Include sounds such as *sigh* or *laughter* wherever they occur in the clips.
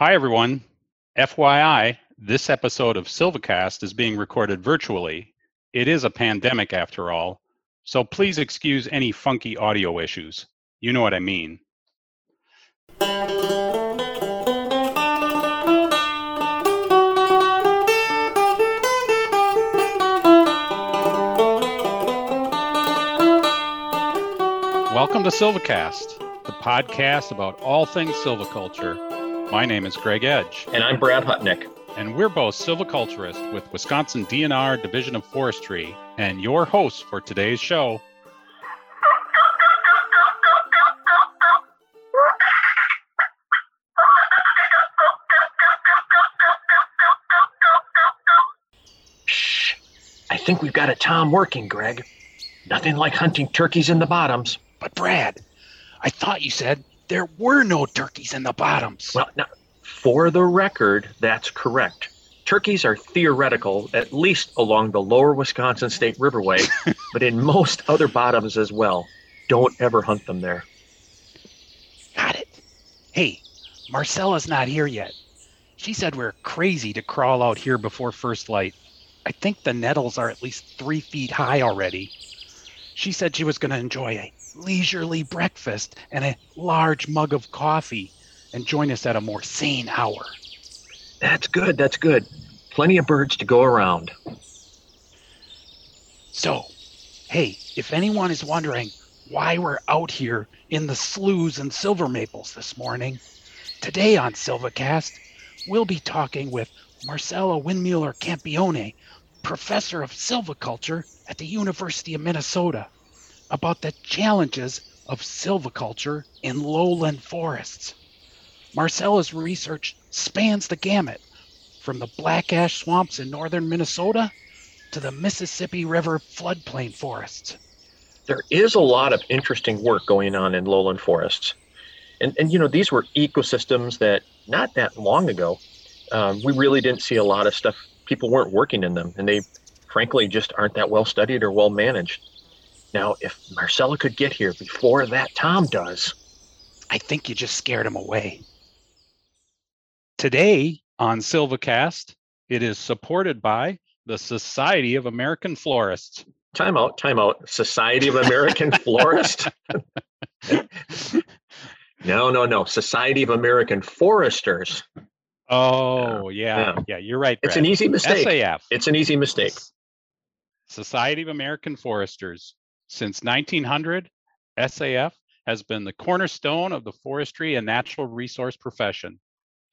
Hi, everyone. FYI, this episode of Silvacast is being recorded virtually. It is a pandemic after all, so please excuse any funky audio issues. You know what I mean. Welcome to Silvacast, the podcast about all things silviculture. My name is Greg Edge, And I'm Brad Hutnik. and we're both silviculturists with Wisconsin DNR Division of Forestry, and your hosts for today's show. Shh. I think we've got a Tom working, Greg. Nothing like hunting turkeys in the bottoms. But Brad, I thought you said there were no turkeys in the bottoms. Well, now, for the record, that's correct. Turkeys are theoretical, at least along the lower Wisconsin State Riverway, *laughs* but in most other bottoms as well. Don't ever hunt them there. Got it. Hey, Marcella's not here yet. She said we're crazy to crawl out here before first light. I think the nettles are at least three feet high already. She said she was going to enjoy a leisurely breakfast and a large mug of coffee and join us at a more sane hour. That's good, that's good. Plenty of birds to go around. So, hey, if anyone is wondering why we're out here in the sloughs and silver maples this morning, today on Silvacast, we'll be talking with Marcella Windmuller Campione, professor of silviculture at the University of Minnesota, about the challenges of silviculture in lowland forests. Marcella's research spans the gamut from the black ash swamps in northern Minnesota to the Mississippi River floodplain forests. There is a lot of interesting work going on in lowland forests. And, and you know, these were ecosystems that not that long ago, um, we really didn't see a lot of stuff. People weren't working in them, and they frankly just aren't that well studied or well managed. Now, if Marcella could get here before that Tom does, I think you just scared him away. Today on Silvacast, it is supported by the Society of American Florists. time out, time out. Society of American *laughs* Florists? no, no, no. Society of American Foresters. Oh, yeah. Yeah. Yeah, you're right. It's an easy mistake. SAF. It's an easy mistake. Society of American Foresters. Since 1900, SAF has been the cornerstone of the forestry and natural resource profession.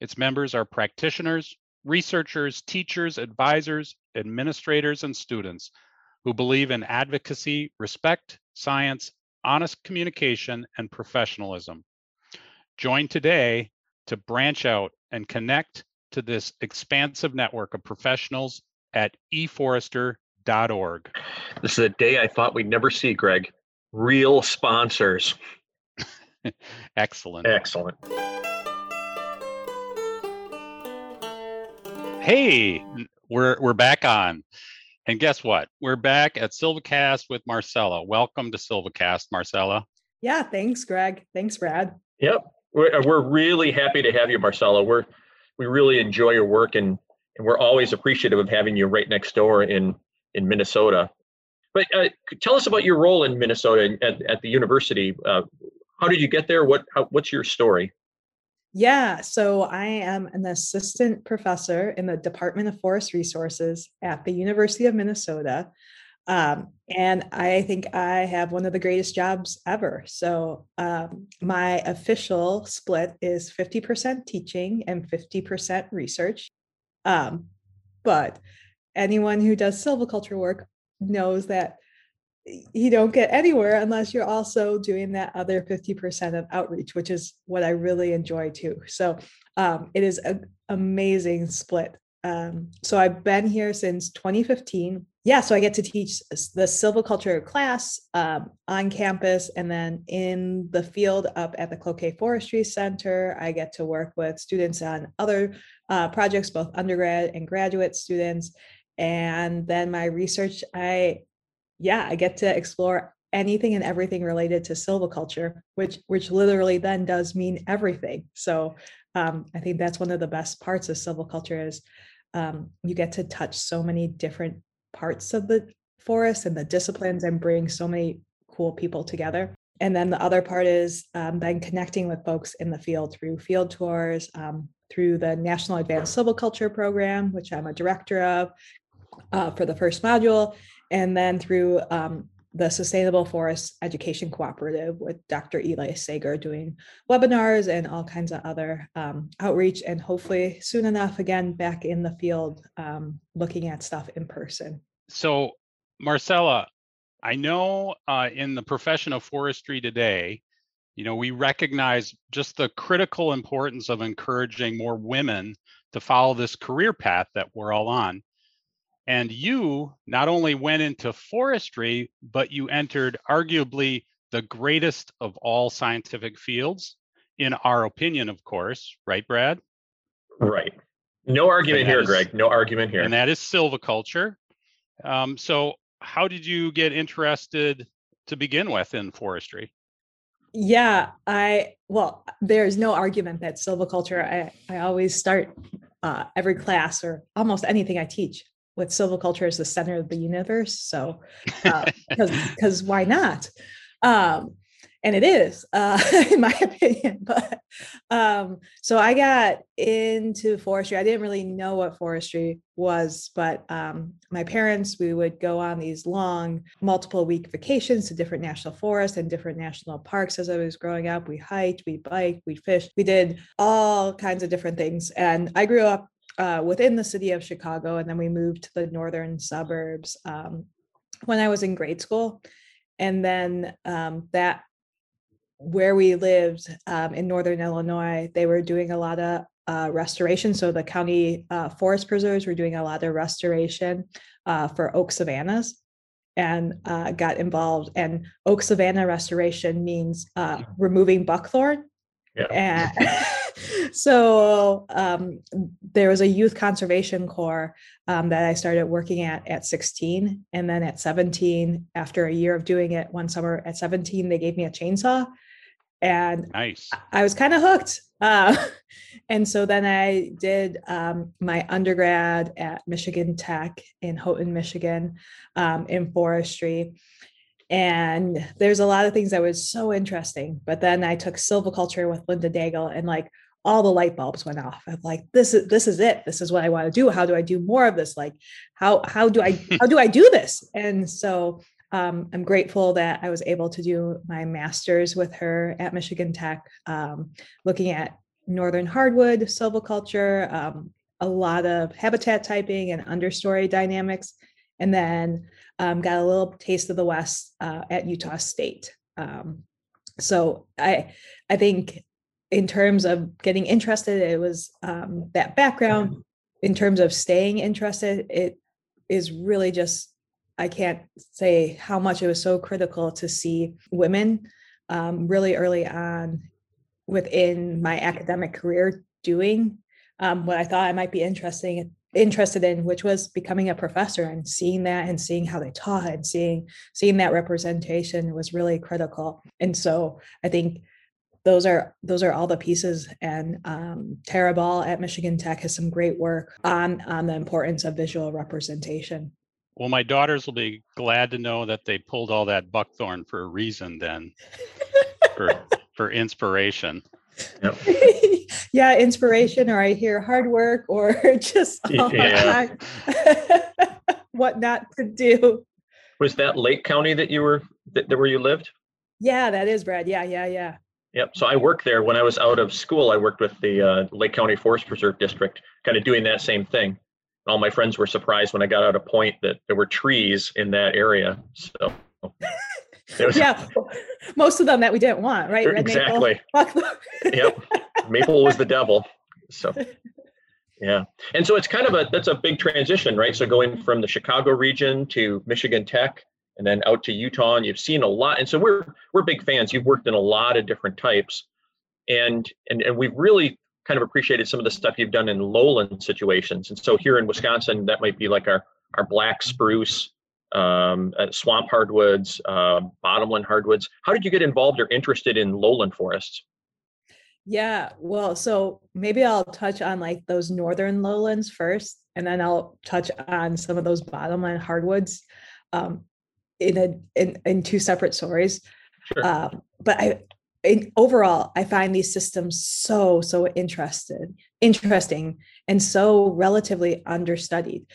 Its members are practitioners, researchers, teachers, advisors, administrators, and students who believe in advocacy, respect, science, honest communication, and professionalism. Join today to branch out and connect to this expansive network of professionals at eforester.org. This is a day I thought we'd never see, Greg. Real sponsors. *laughs* Excellent. Excellent. Hey, we're we're back on. And guess what? We're back at Silvacast with Marcella. Welcome to Silvacast, Marcella. Yeah, thanks, Greg. Thanks, Brad. Yep. We're, uh, we're really happy to have you, Marcella. We're we really enjoy your work and and we're always appreciative of having you right next door in in Minnesota. But uh, tell us about your role in Minnesota at, at the university. Uh, how did you get there? What how, what's your story? Yeah, so I am an assistant professor in the Department of Forest Resources at the University of Minnesota. Um, and I think I have one of the greatest jobs ever. So um, my official split is 50% teaching and 50% research. Um, but anyone who does silviculture work knows that you don't get anywhere unless you're also doing that other 50% of outreach, which is what I really enjoy too. So um, it is an amazing split. Um, so I've been here since 2015. Yeah, so I get to teach the silviculture class um, on campus and then in the field up at the Cloquet Forestry Center. I get to work with students on other uh, projects, both undergrad and graduate students. And then my research, I yeah, I get to explore anything and everything related to silviculture, which which literally then does mean everything. So um, I think that's one of the best parts of silviculture is um, you get to touch so many different parts of the forest and the disciplines and bring so many cool people together. And then the other part is um, then connecting with folks in the field through field tours, um, through the National Advanced Silviculture Program, which I'm a director of uh, for the first module, and then through um, the Sustainable Forest Education Cooperative with Dr. Eli Sagor doing webinars and all kinds of other um, outreach, and hopefully soon enough, again, back in the field um, looking at stuff in person. So, Marcella, I know uh, in the profession of forestry today, you know, we recognize just the critical importance of encouraging more women to follow this career path that we're all on. And you not only went into forestry, but you entered arguably the greatest of all scientific fields, in our opinion, of course, right, Brad? Right. No argument here, is, Greg. No argument here. And that is silviculture. Um, so, how did you get interested to begin with in forestry? Yeah, I well, there's no argument that silviculture. I I always start uh, every class or almost anything I teach with silviculture as the center of the universe. So, because *laughs* uh, because why not? Um, and it is, uh, *laughs* in my opinion. *laughs* But um, so I got into forestry. I didn't really know what forestry was, but um, my parents, we would go on these long, multiple week vacations to different national forests and different national parks as I was growing up. We hiked, we biked, we fished, we did all kinds of different things. And I grew up uh, within the city of Chicago, and then we moved to the northern suburbs um, when I was in grade school. And then um, that where we lived um, in northern Illinois, they were doing a lot of uh, restoration. So the county uh, forest preserves were doing a lot of restoration uh, for oak savannas and uh, got involved. And oak savanna restoration means uh, removing buckthorn. Yeah. And *laughs* *laughs* so um, there was a youth conservation corps um, that I started working at at 16. And then at 17, after a year of doing it one summer at 17, they gave me a chainsaw. And nice. I was kind of hooked. Uh, *laughs* and so then I did um, my undergrad at Michigan Tech in Houghton, Michigan, um, in forestry and there's a lot of things that was so interesting but then i took silviculture with linda nagel and like all the light bulbs went off. I'm like, this is this is it. This is what I want to do. How do I do more of this? Like, how how do I *laughs* how do I do this? And so um, I'm grateful that I was able to do my master's with her at Michigan Tech, um, looking at northern hardwood silviculture, um, a lot of habitat typing and understory dynamics, and then um, got a little taste of the West uh, at Utah State. Um, so I I think in terms of getting interested, it was um, that background. In terms of staying interested, it is really just, I can't say how much it was so critical to see women um, really early on within my academic career doing um, what I thought I might be interesting interested in, which was becoming a professor and seeing that and seeing how they taught and seeing seeing that representation was really critical. And so I think those are those are all the pieces and um, Tara Bal at Michigan Tech has some great work on on the importance of visual representation. Well, my daughters will be glad to know that they pulled all that buckthorn for a reason then for *laughs* for inspiration. Yep. *laughs* yeah, inspiration, or I hear hard work, or *laughs* just yeah. what not to do. Was that Lake County that you were that, that where you lived? Yeah, that is Brad. Yeah, yeah, yeah. Yep. So I worked there when I was out of school. I worked with the uh, Lake County Forest Preserve District, kind of doing that same thing. All my friends were surprised when I got out of point that there were trees in that area. So was, *laughs* yeah, most of them that we didn't want, right? Red exactly. yep. Maple was the devil. So yeah. And so it's kind of a that's a big transition, right? So going from the Chicago region to Michigan Tech and then out to Utah, and you've seen a lot. And so we're we're big fans. You've worked in a lot of different types, and and and we've really kind of appreciated some of the stuff you've done in lowland situations. And so here in Wisconsin, that might be like our our black spruce um, uh, swamp hardwoods, uh, bottomland hardwoods. How did you get involved or interested in lowland forests? Yeah, well, so maybe I'll touch on like those northern lowlands first, and then I'll touch on some of those bottomland hardwoods um, in a in, in two separate stories. Sure. Um, but I, in, overall, I find these systems so so interested, interesting, and so relatively understudied.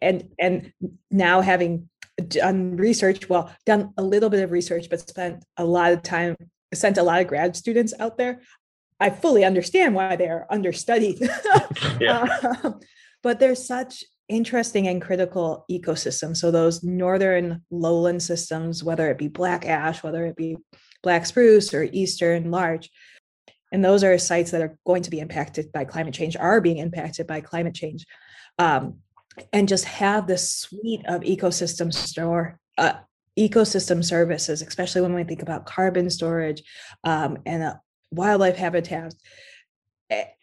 And and now having done research, well, done a little bit of research, but spent a lot of time, sent a lot of grad students out there. I fully understand why they are understudied. *laughs* *laughs* yeah. uh, but there's such interesting and critical ecosystems. So those northern lowland systems, whether it be black ash, whether it be black spruce or eastern larch, and those are sites that are going to be impacted by climate change, are being impacted by climate change. Um, and just have this suite of ecosystem store uh, ecosystem services, especially when we think about carbon storage um, and uh, wildlife habitats.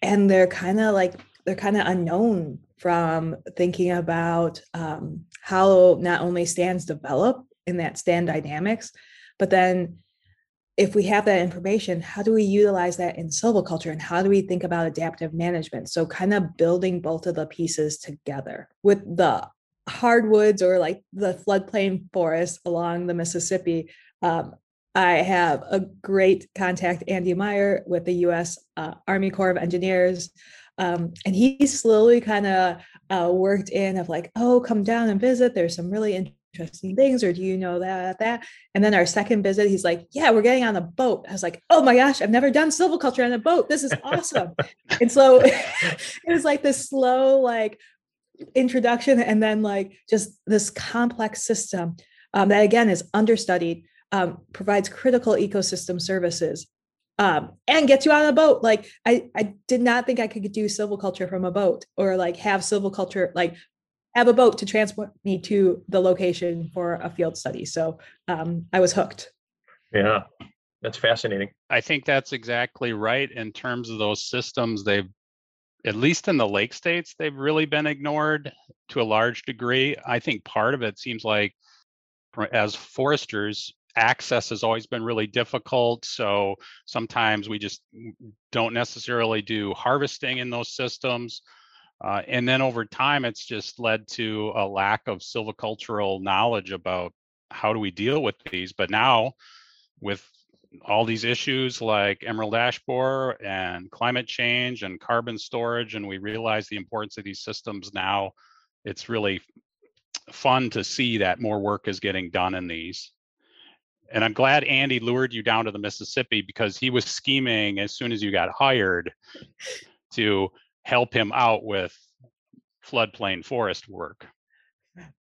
And they're kind of like they're kind of unknown from thinking about um, how not only stands develop in that stand dynamics, but then if we have that information, how do we utilize that in silviculture and how do we think about adaptive management? So, kind of building both of the pieces together with the hardwoods or like the floodplain forests along the Mississippi. Um, I have a great contact, Andy Meier, with the US uh, Army Corps of Engineers. Um, and he slowly kind of uh, worked in of like, oh, come down and visit. There's some really interesting things or do you know that that? And then our second visit he's like yeah we're getting on a boat. I was like oh my gosh i've never done silviculture on a boat. This is awesome. And so *laughs* it was like this slow like introduction and then like just this complex system um, that again is understudied um, provides critical ecosystem services um, and gets you on a boat. Like I, I did not think I could do silviculture from a boat or like have silviculture like have a boat to transport me to the location for a field study. So um, I was hooked. Yeah, that's fascinating. I think that's exactly right. In terms of those systems, they've, at least in the lake states, they've really been ignored to a large degree. I think part of it seems like as foresters, access has always been really difficult. So sometimes we just don't necessarily do harvesting in those systems uh, and then over time, it's just led to a lack of silvicultural knowledge about how do we deal with these. But now, with all these issues like emerald ash borer and climate change and carbon storage, and we realize the importance of these systems now, it's really fun to see that more work is getting done in these. And I'm glad Andy lured you down to the Mississippi because he was scheming as soon as you got hired to help him out with floodplain forest work.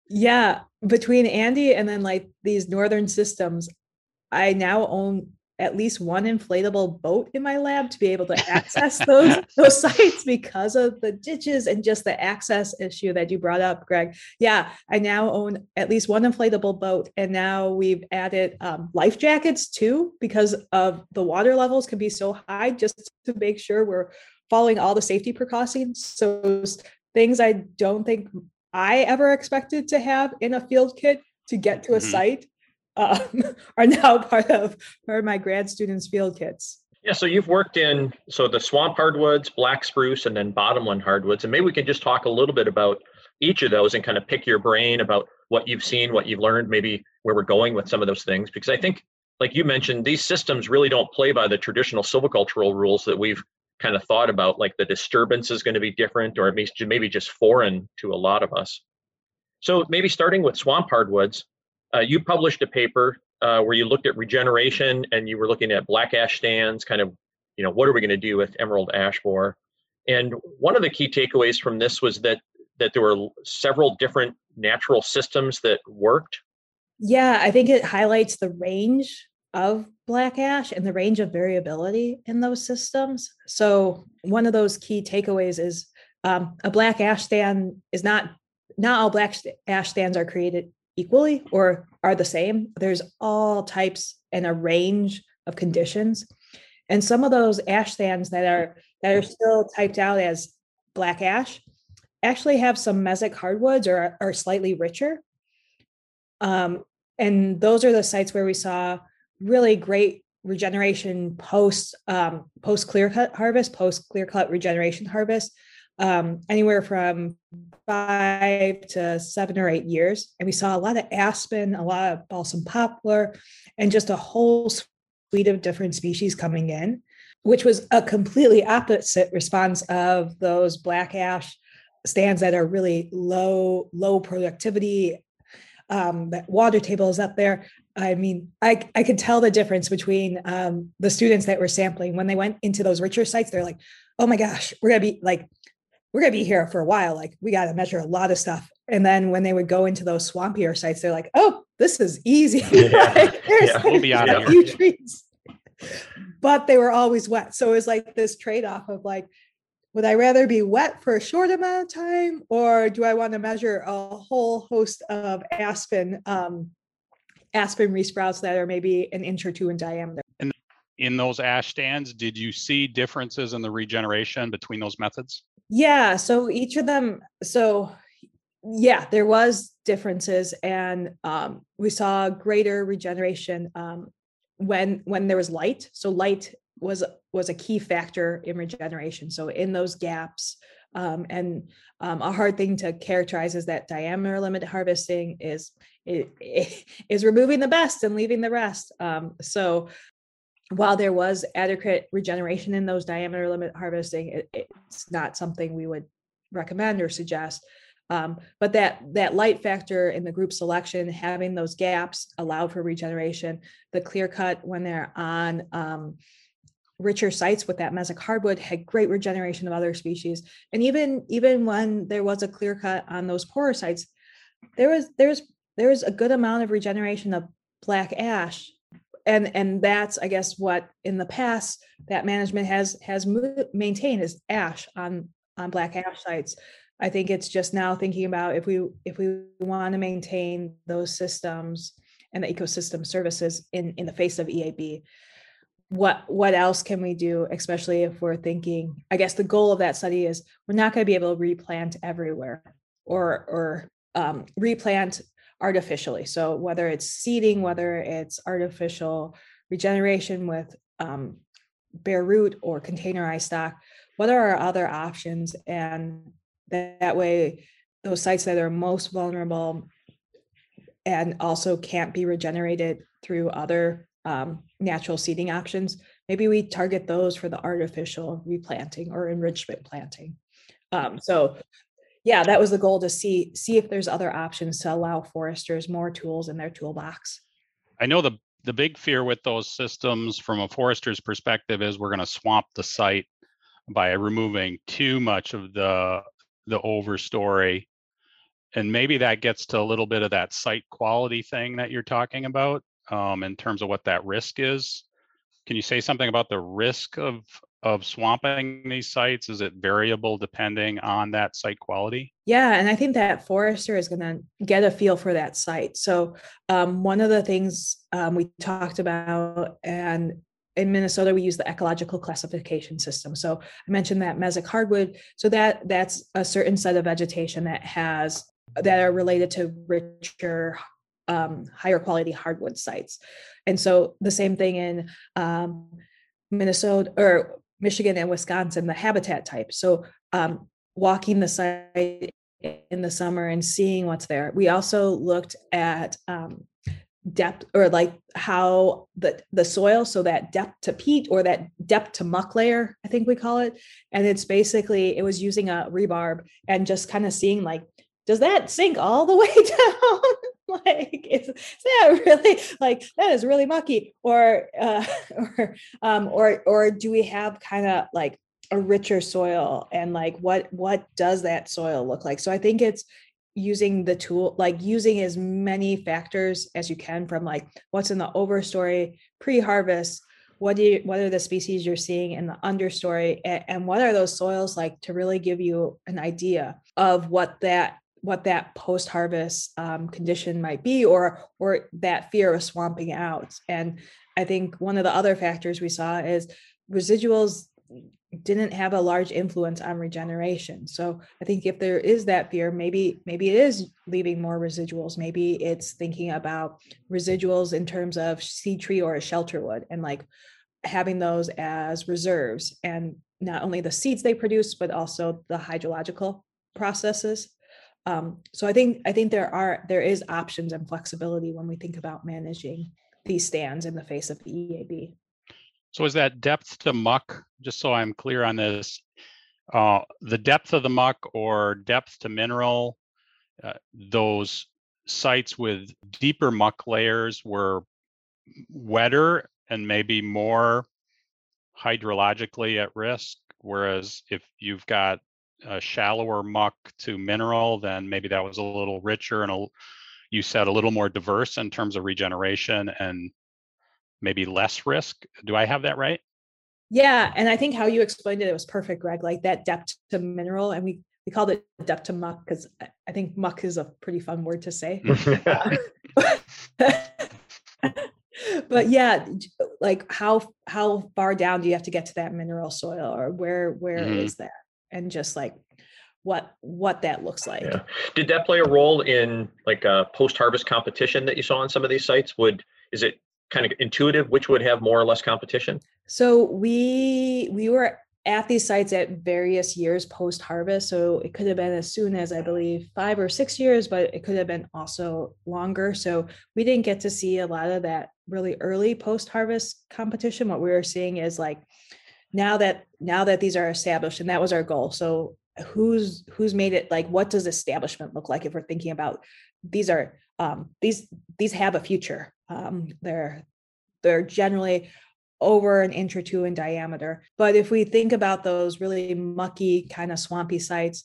Yeah, between Andy and then like these northern systems, I now own at least one inflatable boat in my lab to be able to access those *laughs* those sites because of the ditches and just the access issue that you brought up greg yeah i now own at least one inflatable boat and now we've added um, life jackets too because of the water levels can be so high just to make sure we're following all the safety precautions. So things I don't think I ever expected to have in a field kit to get to a mm-hmm. site um, *laughs* are now part of of my grad students' field kits. Yeah, so you've worked in so the swamp hardwoods, black spruce, and then bottomland hardwoods, and maybe we can just talk a little bit about each of those and kind of pick your brain about what you've seen, what you've learned, maybe where we're going with some of those things. Because I think, like you mentioned, these systems really don't play by the traditional silvicultural rules that we've kind of thought about like the disturbance is going to be different or it maybe just foreign to a lot of us. So maybe starting with swamp hardwoods, uh, you published a paper uh, where you looked at regeneration and you were looking at black ash stands, kind of, you know, what are we going to do with emerald ash borer? And one of the key takeaways from this was that that there were several different natural systems that worked. Yeah, I think it highlights the range of black ash and the range of variability in those systems. So one of those key takeaways is um, a black ash stand is not not all black ash stands are created equally or are the same. There's all types and a range of conditions. And some of those ash stands that are that are still typed out as black ash actually have some mesic hardwoods or are slightly richer. Um, and those are the sites where we saw really great regeneration post um, post clear cut harvest, post clear cut regeneration harvest, um, anywhere from five to seven or eight years. And we saw a lot of aspen, a lot of balsam poplar, and just a whole suite of different species coming in, which was a completely opposite response of those black ash stands that are really low, low productivity. Um, that water table is up there. I mean, I I could tell the difference between um, the students that were sampling when they went into those richer sites. They're like, "Oh my gosh, we're gonna be like, we're gonna be here for a while. Like, we got to measure a lot of stuff." And then when they would go into those swampier sites, they're like, "Oh, this is easy. Yeah. *laughs* like, there's Yeah. We'll be out a few here. trees." But they were always wet, so it was like this trade-off of like, would I rather be wet for a short amount of time, or do I want to measure a whole host of aspen um, aspen resprouts that are maybe an inch or two in diameter? And In those ash stands, did you see differences in the regeneration between those methods? Yeah, so each of them, so yeah, there was differences, and um, we saw greater regeneration um, when when there was light. So light was was a key factor in regeneration. So in those gaps, um, and um, a hard thing to characterize is that diameter limit harvesting is i- i- *laughs* is removing the best and leaving the rest. Um, so while there was adequate regeneration in those diameter limit harvesting, it, it's not something we would recommend or suggest. Um, but that that light factor in the group selection, having those gaps allowed for regeneration, the clear cut when they're on um, richer sites with that mesic hardwood had great regeneration of other species. And even even when there was a clear cut on those poorer sites, there was there's there was a good amount of regeneration of black ash and and that's i guess what in the past that management has has mo- maintained is ash on on black ash sites. I think it's just now thinking about if we if we want to maintain those systems and the ecosystem services in in the face of eab what what else can we do especially if we're thinking i guess the goal of that study is we're not going to be able to replant everywhere or or um, replant artificially. So whether it's seeding, whether it's artificial regeneration with um, bare root or containerized stock, what are our other options? And that, that way, those sites that are most vulnerable and also can't be regenerated through other um, natural seeding options, maybe we target those for the artificial replanting or enrichment planting. Um, so yeah, that was the goal to see see if there's other options to allow foresters more tools in their toolbox. I know the the big fear with those systems from a forester's perspective is we're going to swamp the site by removing too much of the the overstory and maybe that gets to a little bit of that site quality thing that you're talking about um, in terms of what that risk is can you say something about the risk of of swamping these sites is it variable depending on that site quality Yeah, and I think that forester is going to get a feel for that site. So um, one of the things um, we talked about, and in Minnesota we use the ecological classification system. So I mentioned that mesic hardwood. So that that's a certain set of vegetation that has that are related to richer, um, higher quality hardwood sites. And so the same thing in um, Minnesota or Michigan and Wisconsin, the habitat type. So um, walking the site in the summer and seeing what's there. We also looked at um, depth or like how the the soil, so that depth to peat or that depth to muck layer, I think we call it. And it's basically it was using a rebarb and just kind of seeing like, does that sink all the way *laughs* down? *laughs* like is, is that really like that is really mucky. Or uh *laughs* or um or or do we have kind of like a richer soil? And like what what does that soil look like? So i think it's using the tool like using as many factors as you can from like what's in the overstory pre-harvest what do you what are the species you're seeing in the understory and, and what are those soils like to really give you an idea of what that what that post-harvest um, condition might be or or that fear of swamping out and i think one of the other factors we saw is residuals didn't have a large influence on regeneration. So I think if there is that fear, maybe maybe it is leaving more residuals. Maybe it's thinking about residuals in terms of seed tree or a shelter wood and like having those as reserves and not only the seeds they produce but also the hydrological processes. Um, so I think I think there are there is options and flexibility when we think about managing these stands in the face of the EAB. So is that depth to muck, just so I'm clear on this, uh, the depth of the muck or depth to mineral, uh, those sites with deeper muck layers were wetter and maybe more hydrologically at risk. Whereas if you've got a shallower muck to mineral, then maybe that was a little richer and a, you said a little more diverse in terms of regeneration and maybe less risk. Do I have that right? Yeah, and I think how you explained it, it was perfect, Greg. Like that depth to mineral, and we we called it depth to muck because I think muck is a pretty fun word to say. *laughs* but yeah, like how how far down do you have to get to that mineral soil, or where where mm-hmm. is that, and just like what what that looks like. Yeah. Did that play a role in like a post harvest competition that you saw on some of these sites? Would is it kind of intuitive which would have more or less competition? So we we were at these sites at various years post harvest. So it could have been as soon as I believe five or six years, but it could have been also longer. So we didn't get to see a lot of that really early post harvest competition. What we were seeing is like now that now that these are established, and that was our goal. So who's who's made it like what does establishment look like if we're thinking about these are um, these these have a future um, they're they're generally over an inch or two in diameter. But if we think about those really mucky, kind of swampy sites,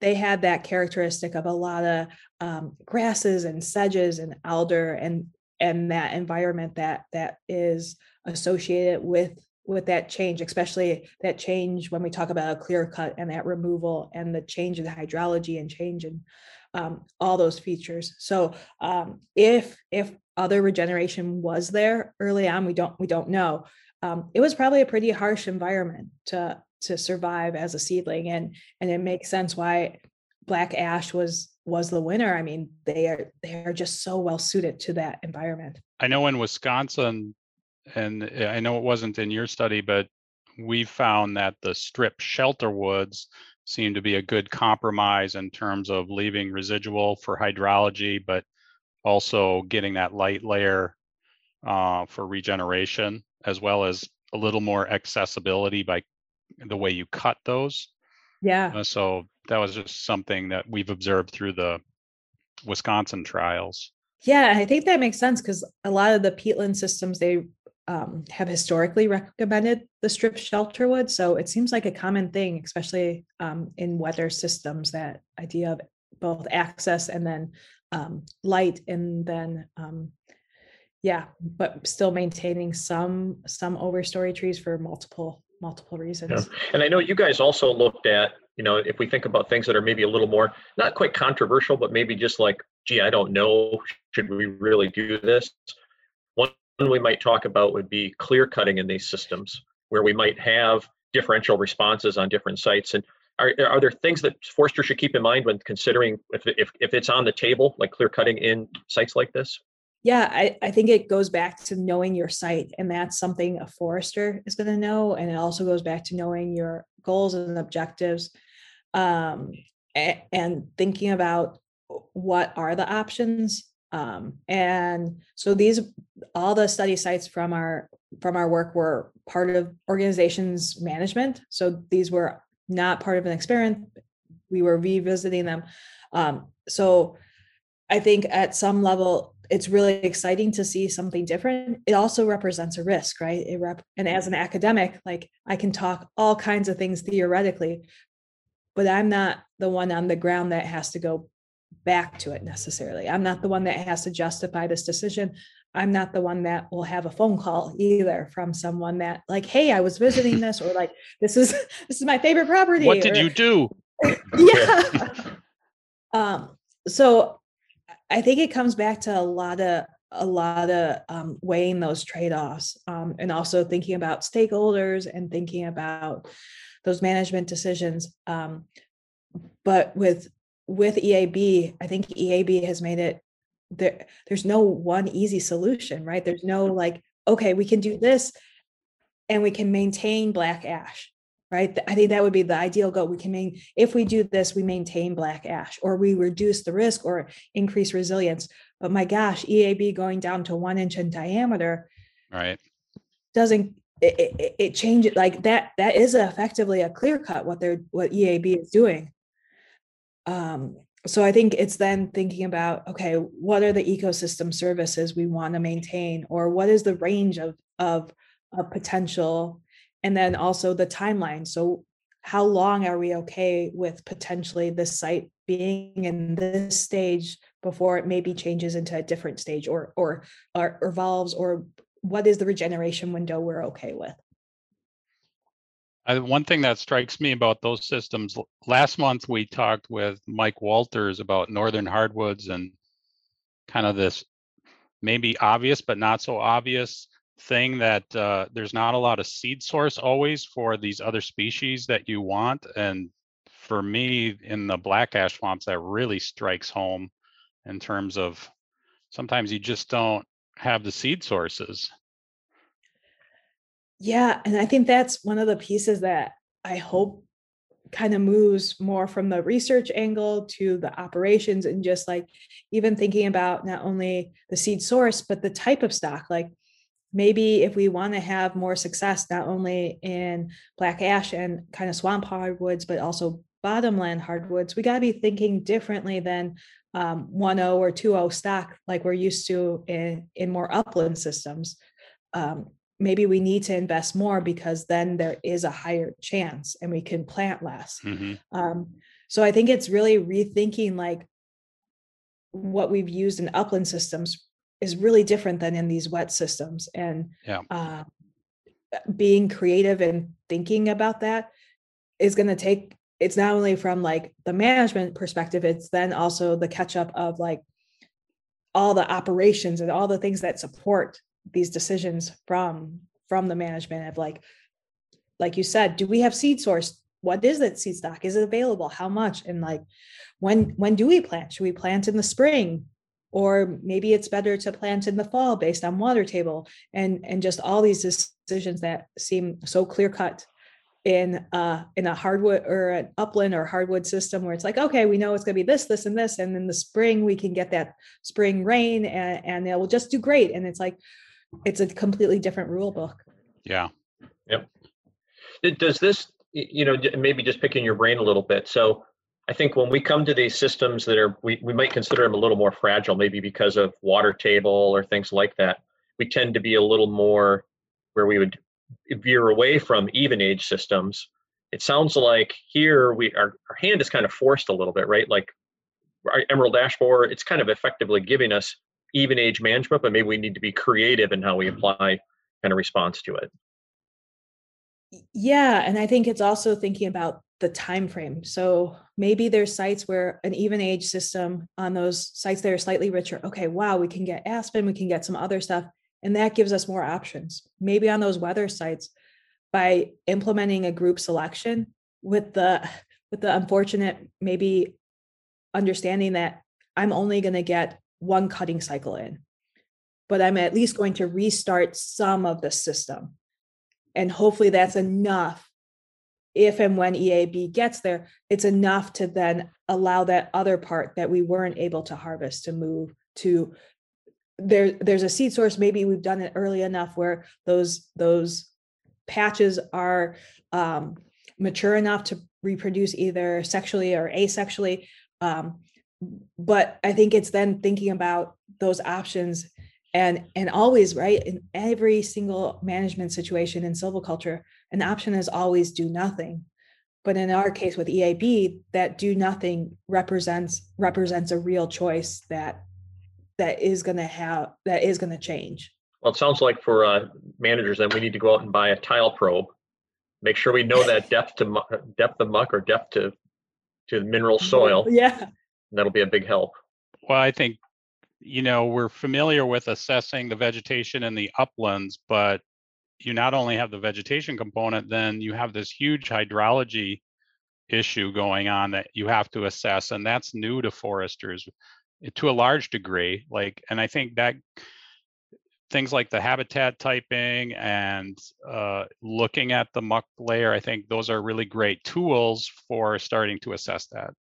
they had that characteristic of a lot of um, grasses and sedges and alder and and that environment that that is associated with with that change, especially that change when we talk about a clear cut and that removal and the change in the hydrology and change in um, all those features. So um, if if other regeneration was there early on, we don't we don't know. Um, it was probably a pretty harsh environment to to survive as a seedling, and and it makes sense why black ash was was the winner. I mean, they are they are just so well suited to that environment. I know in Wisconsin, and I know it wasn't in your study, but we found that the strip shelter woods seem to be a good compromise in terms of leaving residual for hydrology, but also getting that light layer uh, for regeneration, as well as a little more accessibility by the way you cut those. Yeah. Uh, so that was just something that we've observed through the Wisconsin trials. Yeah, I think that makes sense because a lot of the peatland systems they um, have historically recommended the strip shelter wood. So it seems like a common thing, especially um, in weather systems, that idea of both access and then um, light and then um, yeah, but still maintaining some some overstory trees for multiple multiple reasons. Yeah. And I know you guys also looked at, you know, if we think about things that are maybe a little more not quite controversial, but maybe just like, gee, I don't know, should we really do this? One we might talk about would be clear cutting in these systems, where we might have differential responses on different sites. And are, are there things that Forester should keep in mind when considering if, if, if it's on the table, like clear cutting in sites like this? Yeah, I, I think it goes back to knowing your site, and that's something a forester is going to know. And it also goes back to knowing your goals and objectives um, and, and thinking about what are the options um, and so these all the study sites from our from our work were part of organizations management. So these were not part of an experiment. We were revisiting them. Um, so i think at some level it's really exciting to see something different. It also represents a risk right? It rep- and as an academic like i can talk all kinds of things theoretically but i'm not the one on the ground that has to go back to it necessarily. I'm not the one that has to justify this decision. I'm not the one that will have a phone call either from someone that like, hey, I was visiting this, or like, this is *laughs* this is my favorite property. What did or, you do? *laughs* yeah. um, so I think it comes back to a lot of a lot of um, weighing those trade-offs um, and also thinking about stakeholders and thinking about those management decisions um, but with with eab i think eab has made it there there's no one easy solution right? There's no like okay we can do this and we can maintain black ash right? I think that would be the ideal goal. We can main if we do this we maintain black ash or we reduce the risk or increase resilience. But my gosh eab going down to one inch in diameter right. doesn't it, it, it changes like that that is effectively a clear cut what they're what eab is doing um so i think it's then thinking about okay what are the ecosystem services we want to maintain? Or what is the range of of, potential? And then also the timeline. So how long are we okay with potentially this site being in this stage before it maybe changes into a different stage or or or evolves? Or what is the regeneration window we're okay with uh, one thing that strikes me about those systems last month we talked with mike walters about northern hardwoods and kind of this maybe obvious but not so obvious thing that uh, there's not a lot of seed source always for these other species that you want. And for me, in the black ash swamps, that really strikes home in terms of sometimes you just don't have the seed sources. Yeah. And I think that's one of the pieces that I hope kind of moves more from the research angle to the operations and just like even thinking about not only the seed source, but the type of stock. Like maybe if we want to have more success not only in black ash and kind of swamp hardwoods but also bottomland hardwoods we got to be thinking differently than um, 1.0 or 2.0 stock like we're used to in, in more upland systems um, maybe we need to invest more because then there is a higher chance and we can plant less mm-hmm. um, so i think it's really rethinking like what we've used in upland systems is really different than in these wet systems and yeah. uh, being creative and thinking about that is going to take it's not only from like the management perspective it's then also the catch up of like all the operations and all the things that support these decisions from from the management of like like you said do we have seed source? What is that seed stock? Is it available? How much? And like when when do we plant? Should we plant in the spring? Or maybe it's better to plant in the fall based on water table and and just all these decisions that seem so clear cut in uh in a hardwood or an upland or hardwood system where it's like okay we know it's going to be this this and this and in the spring we can get that spring rain and and it will just do great. And it's like it's a completely different rule book yeah yep does this you know maybe just picking your brain a little bit so I think when we come to these systems that are, we, we might consider them a little more fragile, maybe because of water table or things like that, we tend to be a little more where we would veer away from even age systems. It sounds like here we our, our hand is kind of forced a little bit, right? Like our Emerald Ash Borer, it's kind of effectively giving us even age management, but maybe we need to be creative in how we apply kind of response to it. Yeah, and I think it's also thinking about the time frame. So maybe there's sites where an even age system on those sites that are slightly richer. Okay, wow, we can get aspen, we can get some other stuff, and that gives us more options. Maybe on those weather sites, by implementing a group selection with the with the unfortunate maybe understanding that I'm only going to get one cutting cycle in, but I'm at least going to restart some of the system. And hopefully that's enough. If and when EAB gets there, it's enough to then allow that other part that we weren't able to harvest to move to there there's a seed source. Maybe we've done it early enough where those those patches are um, mature enough to reproduce either sexually or asexually. Um, but i think it's then thinking about those options and and always right in every single management situation in silviculture an option is always do nothing. But in our case with eab that do nothing represents represents a real choice that that is going to have that is going to change. Well it sounds like for uh, managers then we need to go out and buy a tile probe make sure we know that depth to depth of muck or depth to to mineral *laughs* soil. yeah that'll be a big help well i think you know, we're familiar with assessing the vegetation in the uplands, but you not only have the vegetation component, then you have this huge hydrology issue going on that you have to assess, and that's new to foresters eh, to a large degree. Like, and I think that things like the habitat typing and uh, looking at the muck layer, I think those are really great tools for starting to assess that.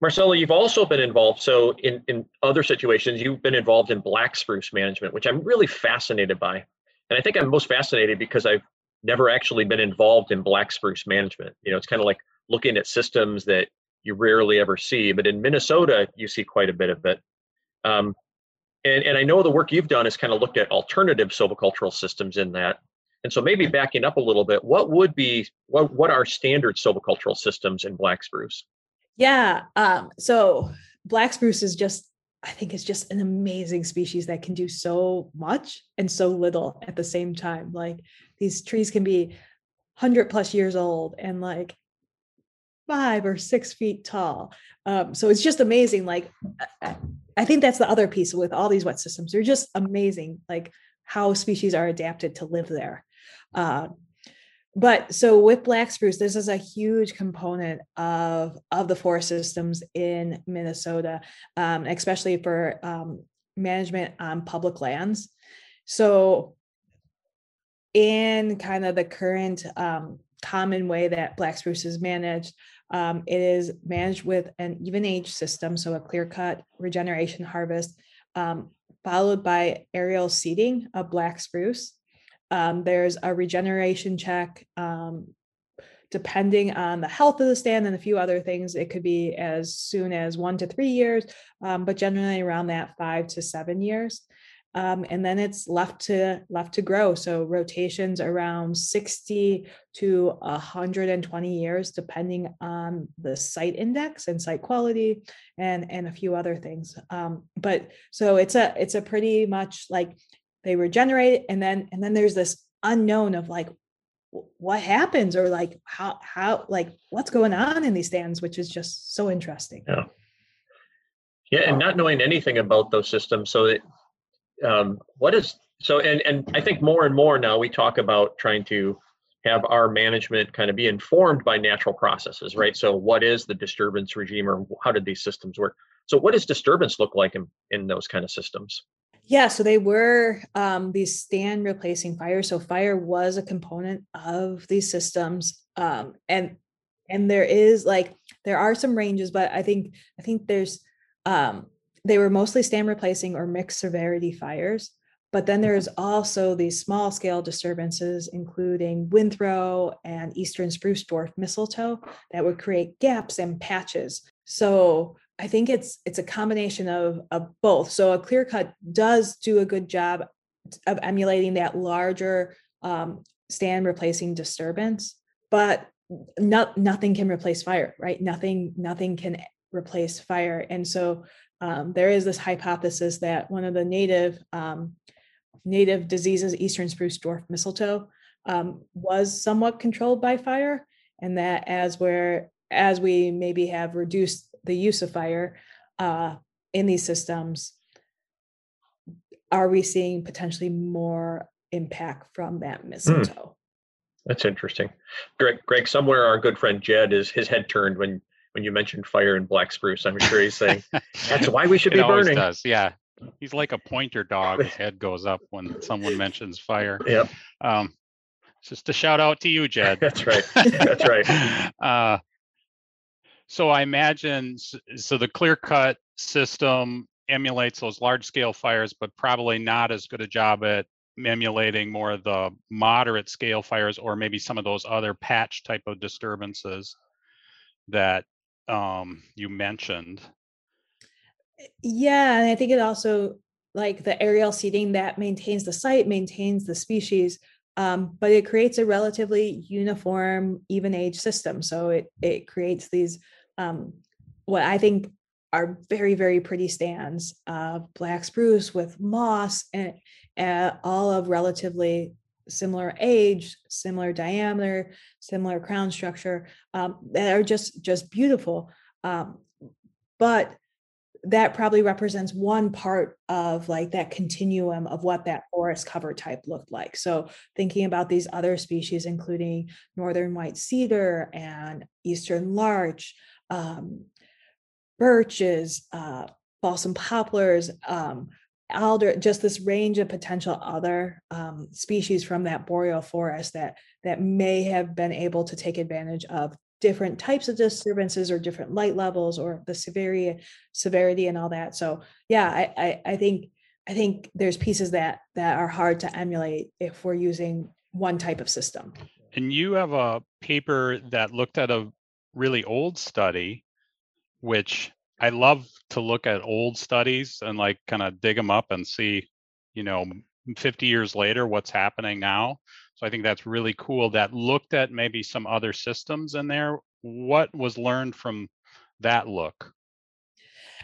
Marcella, you've also been involved. So, in, in other situations, you've been involved in black spruce management, which I'm really fascinated by. And I think I'm most fascinated because I've never actually been involved in black spruce management. You know, it's kind of like looking at systems that you rarely ever see, but in Minnesota, you see quite a bit of it. Um, and, and I know the work you've done is kind of looked at alternative silvicultural systems in that. And so maybe backing up a little bit, what would be what what are standard silvicultural systems in black spruce? Yeah. Um, so black spruce is just, I think it's just an amazing species that can do so much and so little at the same time. Like these trees can be hundred plus years old and like five or six feet tall. Um, so it's just amazing. Like I think that's the other piece with all these wet systems. They're just amazing, like how species are adapted to live there. Uh, but so with black spruce this is a huge component of of the forest systems in minnesota um, especially for um, management on public lands. So in kind of the current um, common way that black spruce is managed um, it is managed with an even age system so a clear cut regeneration harvest um, followed by aerial seeding of black spruce um, there's a regeneration check. Um, depending on the health of the stand and a few other things, it could be as soon as one to three years, um, but generally around that five to seven years. Um, and then it's left to left to grow. So rotations around 60 to 120 years, depending on the site index and site quality, and and a few other things. Um, but so it's a it's a pretty much like they regenerate and then and then there's this unknown of like what happens? or like how how like what's going on in these stands? which is just so interesting. Yeah. Yeah and not knowing anything about those systems so that um, what is so and and i think more and more now we talk about trying to have our management kind of be informed by natural processes right? So what is the disturbance regime or how did these systems work? So what does disturbance look like in, in those kind of systems yeah, so they were um, these stand replacing fire. So fire was a component of these systems, um, and and there is like there are some ranges, but I think I think there's um, they were mostly stand replacing or mixed severity fires. But then there's also these small scale disturbances, including windthrow and eastern spruce dwarf mistletoe, that would create gaps and patches. So I think it's it's a combination of of both. So a clear cut does do a good job of emulating that larger um, stand replacing disturbance, but not nothing can replace fire, right? Nothing nothing can replace fire, and so um, there is this hypothesis that one of the native um, native diseases, eastern spruce dwarf mistletoe, um, was somewhat controlled by fire, and that as we're as we maybe have reduced the use of fire uh, in these systems, are we seeing potentially more impact from that mistletoe? Mm. That's interesting. Greg, Greg, somewhere our good friend Jed is his head turned when when you mentioned fire and black spruce. I'm sure he's saying *laughs* that's why we should be burning. Does, yeah. He's like a pointer dog. His head goes up when someone mentions fire. Yep. Um, just a shout out to you, Jed. *laughs* that's right. That's right. *laughs* uh, so I imagine so the clear cut system emulates those large scale fires, but probably not as good a job at emulating more of the moderate scale fires or maybe some of those other patch type of disturbances that um, you mentioned. Yeah, and I think it also like the aerial seeding that maintains the site, maintains the species, um, but it creates a relatively uniform, even age system. So it it creates these um, what I think are very very pretty stands, of black spruce with moss and uh, all of relatively similar age, similar diameter, similar crown structure um, that are just just beautiful. Um, but that probably represents one part of like that continuum of what that forest cover type looked like. So thinking about these other species, including northern white cedar and eastern larch, um, birches, uh, balsam poplars, um, alder, just this range of potential other um, species from that boreal forest that that may have been able to take advantage of different types of disturbances or different light levels or the severity severity and all that. So yeah I, I i, think i think there's pieces that that are hard to emulate if we're using one type of system. And you have a paper that looked at a really old study which i love to look at old studies and like kind of dig them up and see you know 50 years later what's happening now so I think that's really cool that looked at maybe some other systems in there. What was learned from that look?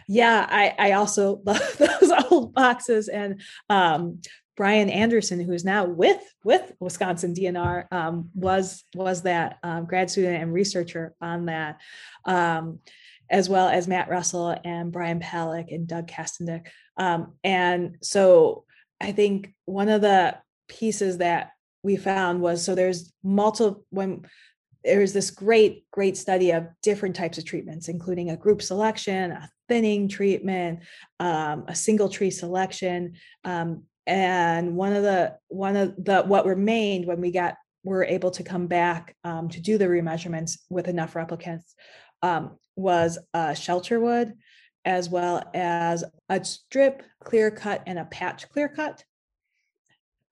Yeah, I, I also *laughs* love those old boxes. And um, Brian Anderson, who's now with with Wisconsin DNR, um, was was that um, grad student and researcher on that, um, as well as Matt Russell and Brian Palik and Doug Kastendick. Um, and so I think one of the pieces that we found was so there's multiple when there's this great great study of different types of treatments including a group selection a thinning treatment um, a single tree selection um, and one of the one of the what remained when we got were able to come back um, to do the remeasurements with enough replicants um, was a shelter wood as well as a strip clear cut and a patch clear cut.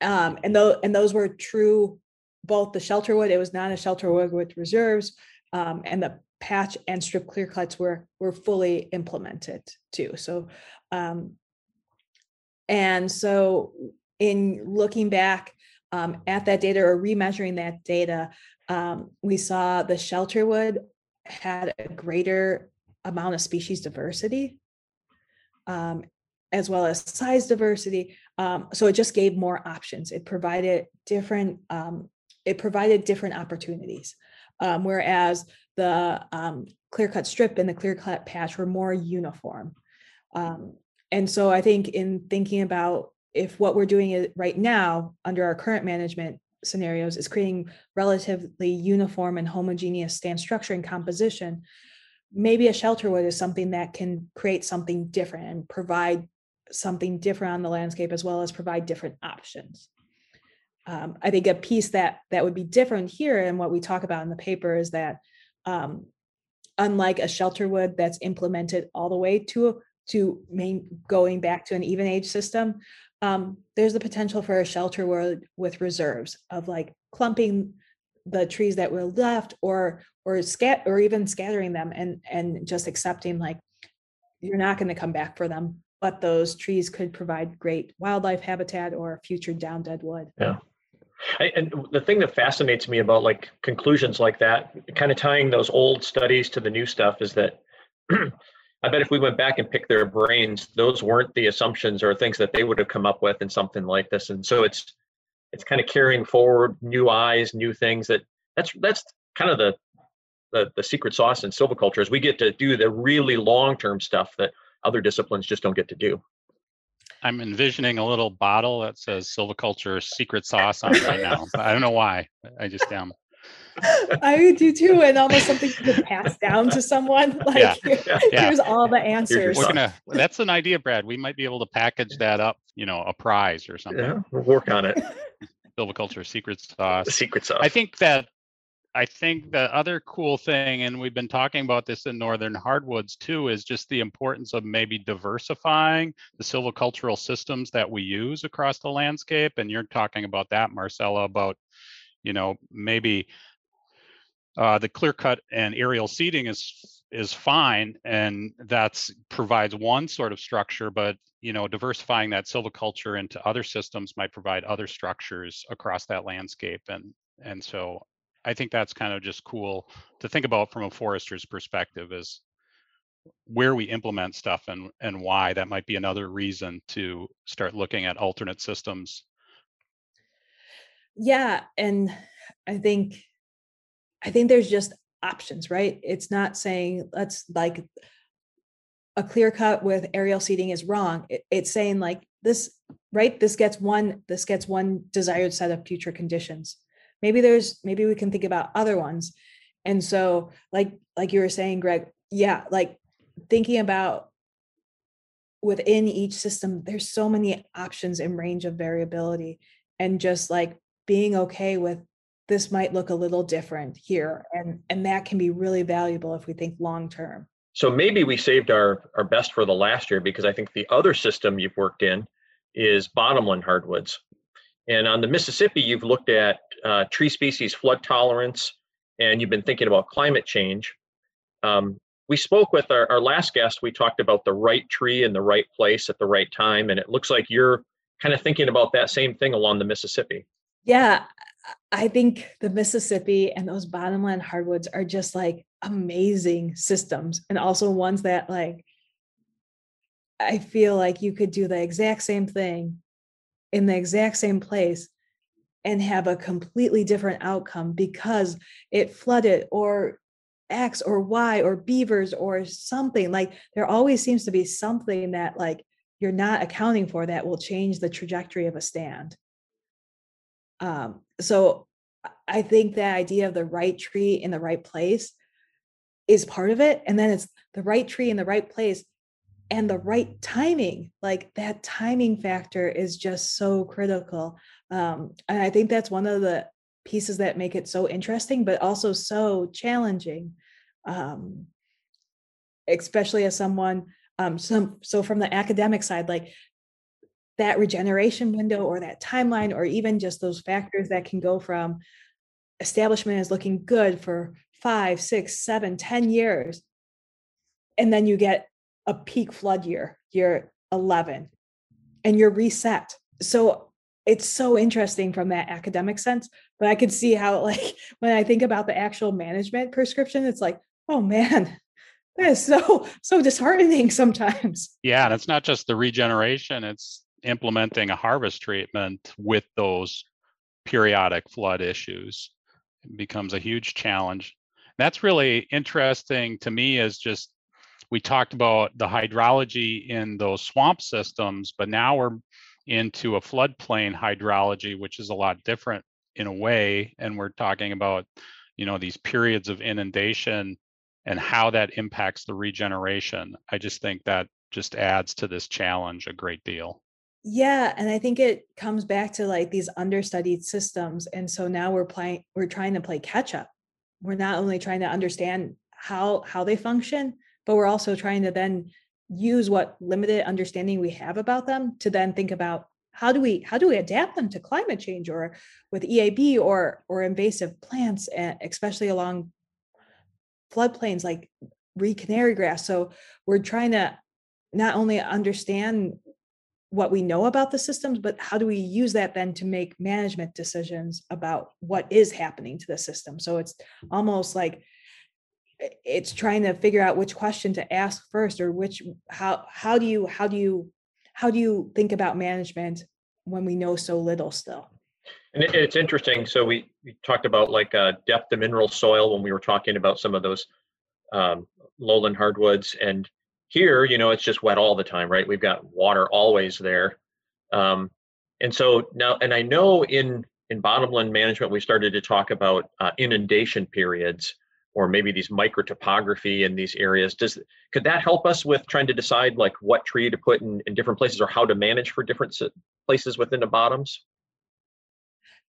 Um, and those and those were true both the shelter wood it was not a shelter wood with reserves um, and the patch and strip clear cuts were were fully implemented too. So um, and so in looking back um, at that data or remeasuring that data um, we saw the shelter wood had a greater amount of species diversity um, as well as size diversity. Um, so it just gave more options. It provided different. Um, it provided different opportunities, um, whereas the clear cut strip and the clear cut patch were more uniform. Um, and so I think in thinking about if what we're doing right now under our current management scenarios is creating relatively uniform and homogeneous stand structure and composition, maybe a shelter wood is something that can create something different and provide something different on the landscape as well as provide different options. Um, I think a piece that that would be different here and what we talk about in the paper is that um, unlike a shelter wood that's implemented all the way to to main going back to an even age system, um, there's the potential for a shelter wood with reserves of like clumping the trees that were left or or scat or even scattering them and and just accepting like you're not going to come back for them but those trees could provide great wildlife habitat or future down dead wood. Yeah. And the thing that fascinates me about like conclusions like that, kind of tying those old studies to the new stuff, is that *clears throat* I bet if we went back and picked their brains, those weren't the assumptions or things that they would have come up with in something like this. And so it's it's kind of carrying forward new eyes, new things. That that's that's kind of the the, the secret sauce in silviculture is we get to do the really long term stuff that other disciplines just don't get to do. I'm envisioning a little bottle that says silviculture secret sauce on right now. I don't know why. I just am. I do too, and almost something to pass down to someone. Like yeah. Yeah. here's all the answers. We're gonna. That's an idea, Brad. We might be able to package that up. You know, a prize or something. Yeah, we'll work on it. *laughs* Silviculture secret sauce. The secret sauce. I think that I think the other cool thing, and we've been talking about this in northern hardwoods too, is just the importance of maybe diversifying the silvicultural systems that we use across the landscape. And you're talking about that, Marcella, about you know maybe uh, the clear cut and aerial seeding is is fine, and that's provides one sort of structure, but you know diversifying that silviculture into other systems might provide other structures across that landscape and and so I think that's kind of just cool to think about from a forester's perspective is where we implement stuff and and why that might be another reason to start looking at alternate systems. Yeah and i think i think there's just options right it's not saying let's like a clear cut with aerial seeding is wrong. It, it's saying like this, right? This gets one, this gets one desired set of future conditions. Maybe there's, maybe we can think about other ones. And so like, like you were saying, Greg, yeah, like thinking about within each system, there's so many options and range of variability and just like being okay with this might look a little different here and and that can be really valuable if we think long term. So maybe we saved our our best for the last year because i think the other system you've worked in is bottomland hardwoods. And on the mississippi you've looked at uh, tree species flood tolerance and you've been thinking about climate change. Um, we spoke with our, our last guest. We talked about the right tree in the right place at the right time and it looks like you're kind of thinking about that same thing along the mississippi. Yeah I think the Mississippi and those bottomland hardwoods are just like amazing systems and also ones that like I feel like you could do the exact same thing in the exact same place and have a completely different outcome because it flooded or X or Y or beavers or something. Like there always seems to be something that like you're not accounting for that will change the trajectory of a stand. Um, so I think the idea of the right tree in the right place is part of it. And then it's the right tree in the right place and the right timing. Like that timing factor is just so critical. Um, and I think that's one of the pieces that make it so interesting, but also so challenging. Um, especially as someone um, some so from the academic side like that regeneration window or that timeline or even just those factors that can go from establishment is looking good for five six seven ten years and then you get a peak flood year year 11 and you're reset. So it's so interesting from that academic sense but i could see how *laughs* like when i think about the actual management prescription it's like oh man that is so so disheartening sometimes. Yeah and it's not just the regeneration it's implementing a harvest treatment with those periodic flood issues it becomes a huge challenge. That's really interesting to me is just we talked about the hydrology in those swamp systems, but now we're into a floodplain hydrology, which is a lot different in a way. And we're talking about, you know, these periods of inundation and how that impacts the regeneration. I just think that just adds to this challenge a great deal. Yeah, and I think it comes back to like these understudied systems. And so now we're playing we're trying to play catch up. We're not only trying to understand how how they function, but we're also trying to then use what limited understanding we have about them to then think about how do we how do we adapt them to climate change or with EAB or or invasive plants, and especially along floodplains like reed canary grass. So we're trying to not only understand what we know about the systems, but how do we use that then to make management decisions about what is happening to the system? So it's almost like it's trying to figure out which question to ask first or which how how do you how do you how do you think about management when we know so little still and it's interesting so we, we talked about like uh, depth of mineral soil when we were talking about some of those um, lowland hardwoods and here, you know, it's just wet all the time, right? We've got water always there. Um, and so now, and I know in in bottomland management, we started to talk about uh, inundation periods or maybe these microtopography in these areas. Does could that help us with trying to decide like what tree to put in, in different places or how to manage for different places within the bottoms?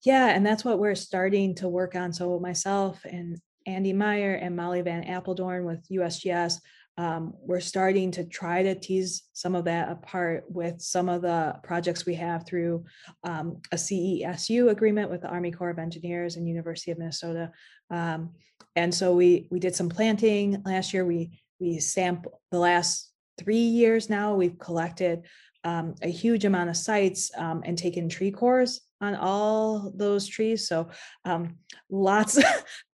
Yeah, and that's what we're starting to work on. So myself and Andy Meier and Molly Van Appledorn with USGS um, we're starting to try to tease some of that apart with some of the projects we have through um, a CESU agreement with the Army Corps of Engineers and University of Minnesota. Um, and so we we did some planting last year. We we sampled the last three years now. We've collected um, a huge amount of sites um, and taken tree cores on all those trees. So um, lots *laughs*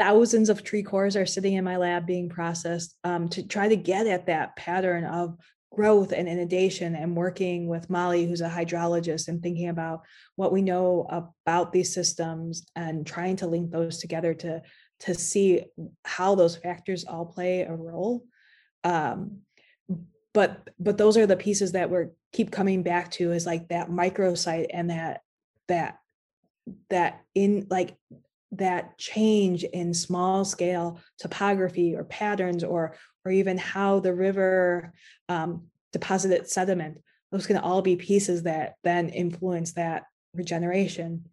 thousands of tree cores are sitting in my lab being processed um, to try to get at that pattern of growth and inundation and working with Molly, who's a hydrologist, and thinking about what we know about these systems and trying to link those together to, to see how those factors all play a role. Um, but but those are the pieces that we're keep coming back to is like that microsite and that that that in like that change in small scale topography or patterns or or even how the river um, deposited sediment those can all be pieces that then influence that regeneration.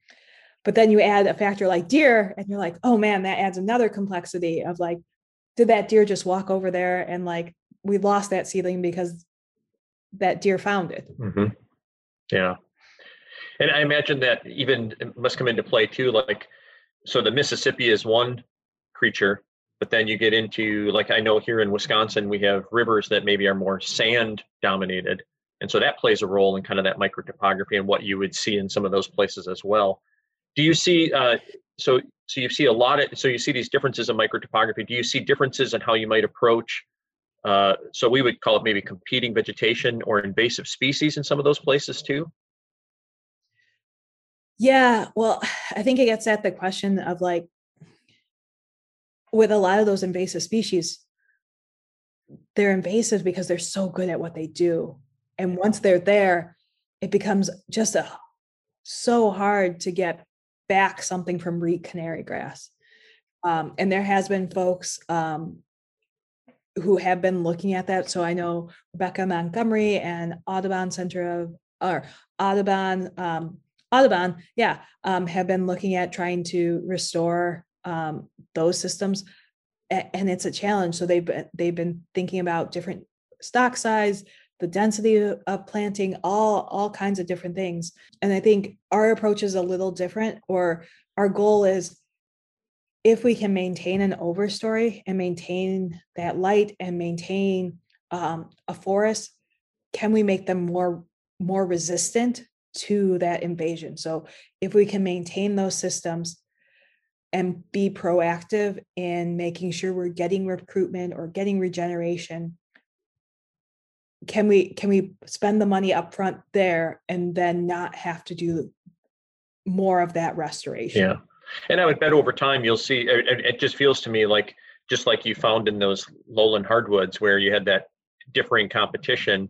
But then you add a factor like deer and you're like oh man that adds another complexity of like did that deer just walk over there and like we lost that seedling because that deer found it. Mm-hmm. yeah. And i imagine that even must come into play too like so the mississippi is one creature but then you get into like i know here in wisconsin we have rivers that maybe are more sand dominated and so that plays a role in kind of that microtopography and what you would see in some of those places as well. Do you see uh, so so you see a lot of so you see these differences in microtopography. Do you see differences in how you might approach uh, so we would call it maybe competing vegetation or invasive species in some of those places too yeah well *sighs* i think it gets at the question of like with a lot of those invasive species they're invasive because they're so good at what they do and once they're there it becomes just a so hard to get back something from reed canary grass. Um, and there has been folks um, who have been looking at that. So I know Rebecca Montgomery and Audubon Center of or Audubon um, Audubon, yeah, um, have been looking at trying to restore um, those systems, and it's a challenge. So they've been, they've been thinking about different stock size, the density of planting all all kinds of different things and i think our approach is a little different or our goal is if we can maintain an overstory and maintain that light and maintain um, a forest can we make them more more resistant to that invasion. So if we can maintain those systems and be proactive in making sure we're getting recruitment or getting regeneration can we can we spend the money up front there and then not have to do more of that restoration? Yeah. And i would bet over time you'll see it, it just feels to me like just like you found in those lowland hardwoods where you had that differing competition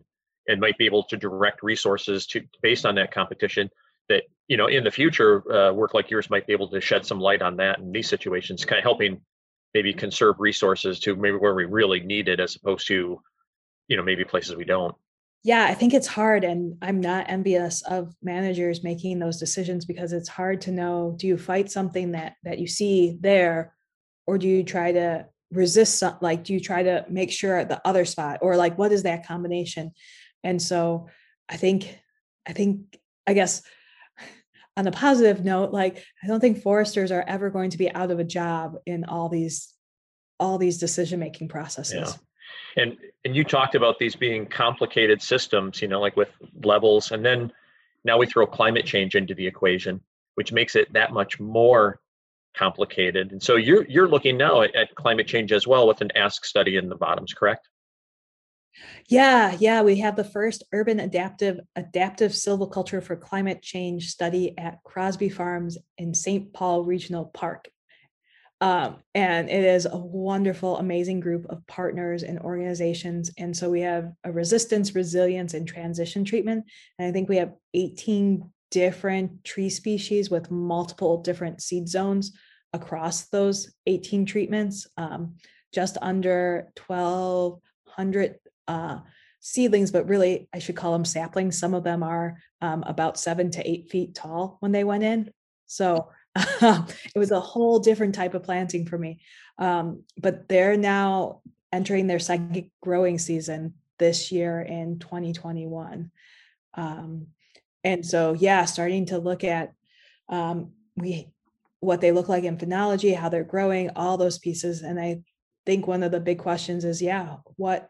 and might be able to direct resources to based on that competition that you know in the future uh, work like yours might be able to shed some light on that in these situations kind of helping maybe conserve resources to maybe where we really need it as opposed to you know maybe places we don't. Yeah i think it's hard and i'm not envious of managers making those decisions because it's hard to know do you fight something that that you see there or do you try to resist some, like do you try to make sure at the other spot or like what is that combination and so i think i think i guess on a positive note like i don't think foresters are ever going to be out of a job in all these all these decision making processes. Yeah and and you talked about these being complicated systems you know like with levels and then now we throw climate change into the equation which makes it that much more complicated. And so you're you're looking now at, at climate change as well with an ask study in the bottoms correct yeah, yeah, we have the first urban adaptive adaptive silviculture for climate change study at Crosby Farms in St. Paul Regional Park. Um, and it is a wonderful, amazing group of partners and organizations. And so we have a resistance, resilience, and transition treatment. And I think we have 18 different tree species with multiple different seed zones across those 18 treatments, um, just under 1,200 uh, seedlings, but really I should call them saplings. Some of them are um, about seven to eight feet tall when they went in. So *laughs* it was a whole different type of planting for me. Um, but they're now entering their second growing season this year in 2021. Um, and so, yeah, starting to look at um, we what they look like in phenology, how they're growing, all those pieces. And I think one of the big questions is, yeah, what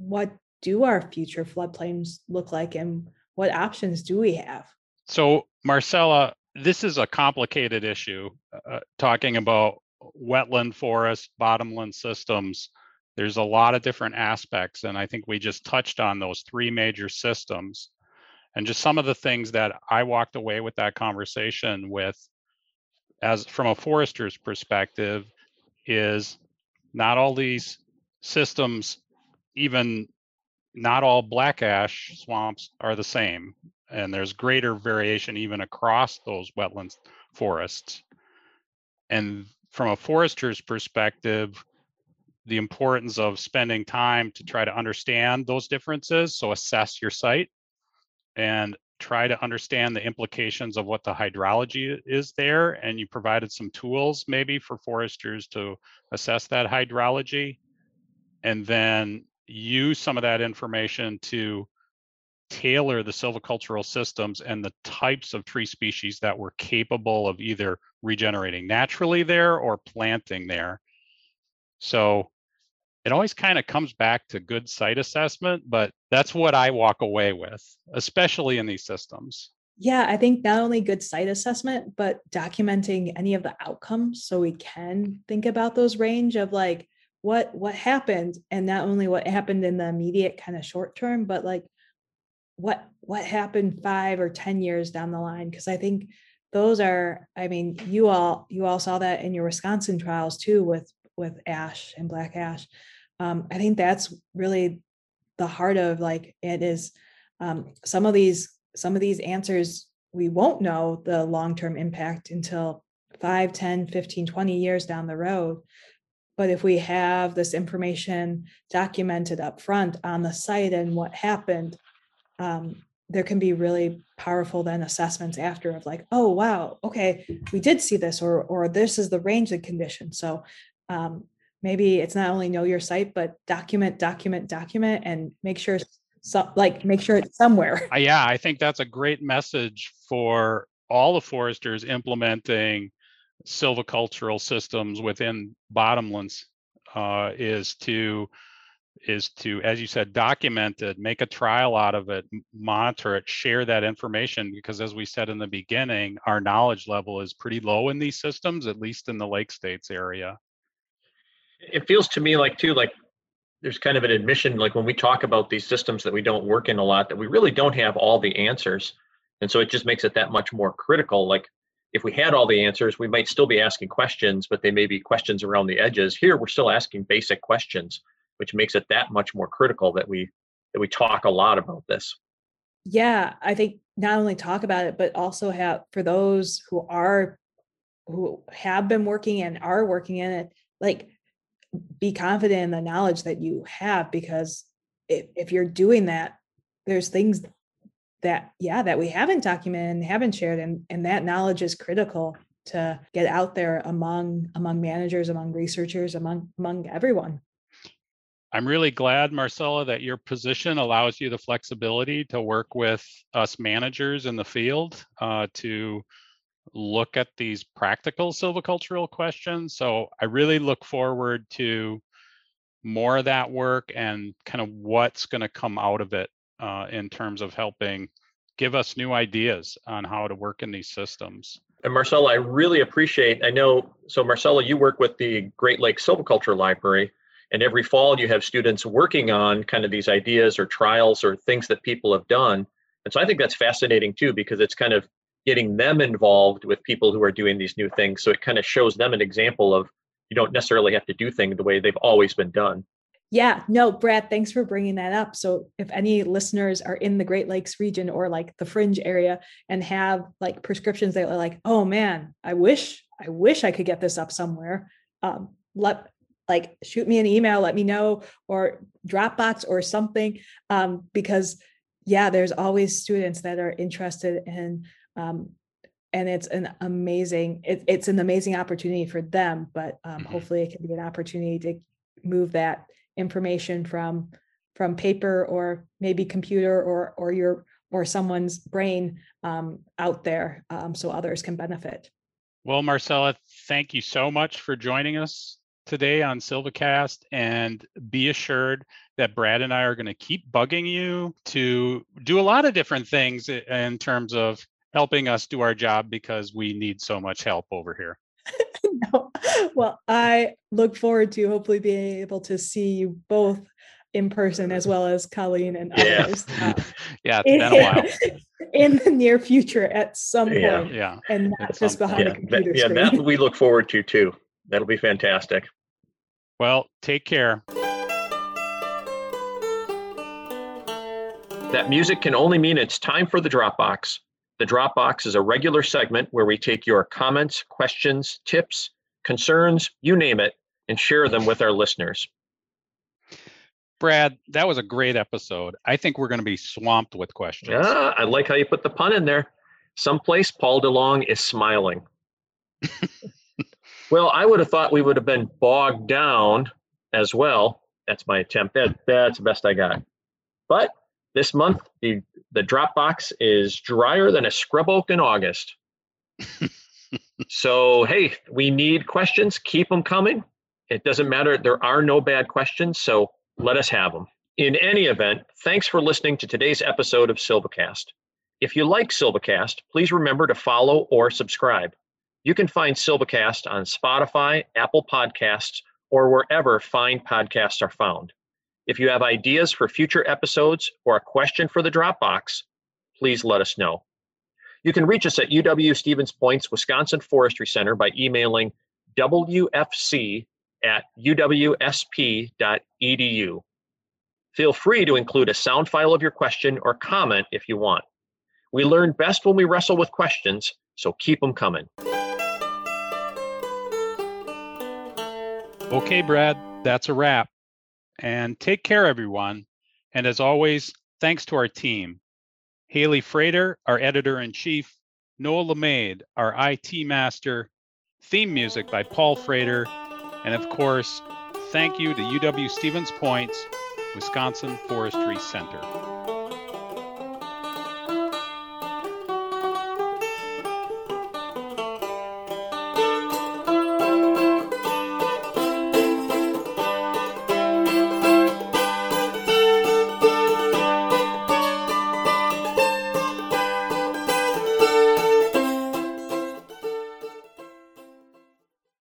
what do our future floodplains look like, and what options do we have? So, Marcella, this is a complicated issue. Uh, talking about wetland forest, bottomland systems, there's a lot of different aspects, and I think we just touched on those three major systems. And just some of the things that I walked away with that conversation with, as from a forester's perspective, is not all these systems even not all black ash swamps are the same, and there's greater variation even across those wetlands forests. And from a forester's perspective, the importance of spending time to try to understand those differences. So assess your site and try to understand the implications of what the hydrology is there. And you provided some tools maybe for foresters to assess that hydrology and then use some of that information to tailor the silvicultural systems and the types of tree species that were capable of either regenerating naturally there or planting there. So it always kind of comes back to good site assessment, but that's what I walk away with, especially in these systems. Yeah, I think not only good site assessment, but documenting any of the outcomes so we can think about those range of like what what happened and not only what happened in the immediate kind of short term, but like what what happened 5 or 10 years down the line because I think those are I mean you all you all saw that in your Wisconsin trials too with with ash and black ash. Um, I think that's really the heart of like it is um, some of these some of these answers we won't know the long-term impact until 5 10 15 20 years down the road but if we have this information documented up front on the site and what happened um, there can be really powerful then assessments after of like oh wow okay we did see this or or this is the range of conditions so um, maybe it's not only know your site but document document document and make sure so like make sure it's somewhere. Uh, yeah i think that's a great message for all the foresters implementing silvicultural systems within bottomlands uh, is to is to as you said document it make a trial out of it monitor it share that information because as we said in the beginning our knowledge level is pretty low in these systems at least in the lake states area. It feels to me like too like there's kind of an admission like when we talk about these systems that we don't work in a lot that we really don't have all the answers and so it just makes it that much more critical like if we had all the answers we might still be asking questions but they may be questions around the edges. Here we're still asking basic questions which makes it that much more critical that we that we talk a lot about this. Yeah i think not only talk about it but also have for those who are who have been working and are working in it like be confident in the knowledge that you have because if, if you're doing that there's things that yeah that we haven't documented and haven't shared and and that knowledge is critical to get out there among among managers among researchers among among everyone i'm really glad marcella that your position allows you the flexibility to work with us managers in the field uh, to look at these practical silvicultural questions. So I really look forward to more of that work and kind of what's going to come out of it uh, in terms of helping give us new ideas on how to work in these systems. And Marcella, I really appreciate, I know, so Marcella, you work with the Great Lakes Silviculture Library, and every fall you have students working on kind of these ideas or trials or things that people have done. And so I think that's fascinating too, because it's kind of getting them involved with people who are doing these new things. So it kind of shows them an example of you don't necessarily have to do things the way they've always been done. Yeah, no, Brad, thanks for bringing that up. So, if any listeners are in the Great Lakes region or like the fringe area and have like prescriptions that are like, oh man, I wish, I wish I could get this up somewhere. Um, let like shoot me an email, let me know, or Dropbox or something. Um, because yeah, there's always students that are interested in um, and it's an amazing it, it's an amazing opportunity for them but um, mm-hmm. hopefully it can be an opportunity to move that information from from paper or maybe computer or or your or someone's brain um, out there um, so others can benefit well marcella thank you so much for joining us today on silvacast and be assured that brad and i are going to keep bugging you to do a lot of different things in terms of helping us do our job because we need so much help over here. *laughs* no. Well, I look forward to hopefully being able to see you both in person as well as Colleen and yeah. others. Um, *laughs* yeah, it's been a while. *laughs* In the near future at some point. Yeah. yeah. And not just behind yeah, a computer that, yeah, screen. that we look forward to too. That'll be fantastic. Well, take care. That music can only mean it's time for the Dropbox. The Dropbox is a regular segment where we take your comments, questions, tips, concerns, you name it, and share them with our listeners. Brad, that was a great episode. I think we're going to be swamped with questions. Yeah, I like how you put the pun in there. Someplace Paul DeLong is smiling. *laughs* well, I would have thought we would have been bogged down as well. That's my attempt. That, that's the best I got. But this month, the, the Dropbox is drier than a scrub oak in August. *laughs* so, hey, we need questions. Keep them coming. It doesn't matter. There are no bad questions. So let us have them. In any event, thanks for listening to today's episode of Silvacast. If you like Silvacast, please remember to follow or subscribe. You can find Silvacast on Spotify, Apple Podcasts, or wherever fine podcasts are found. If you have ideas for future episodes or a question for the Dropbox, please let us know. You can reach us at UW Stevens Point's Wisconsin Forestry Center by emailing wfc at uwsp.edu. Feel free to include a sound file of your question or comment if you want. We learn best when we wrestle with questions, so keep them coming. Okay, Brad, that's a wrap. And take care, everyone. And as always, thanks to our team Haley Frater, our editor in chief, Noah LeMade, our IT master, theme music by Paul Frater, and of course, thank you to UW Stevens Point's Wisconsin Forestry Center.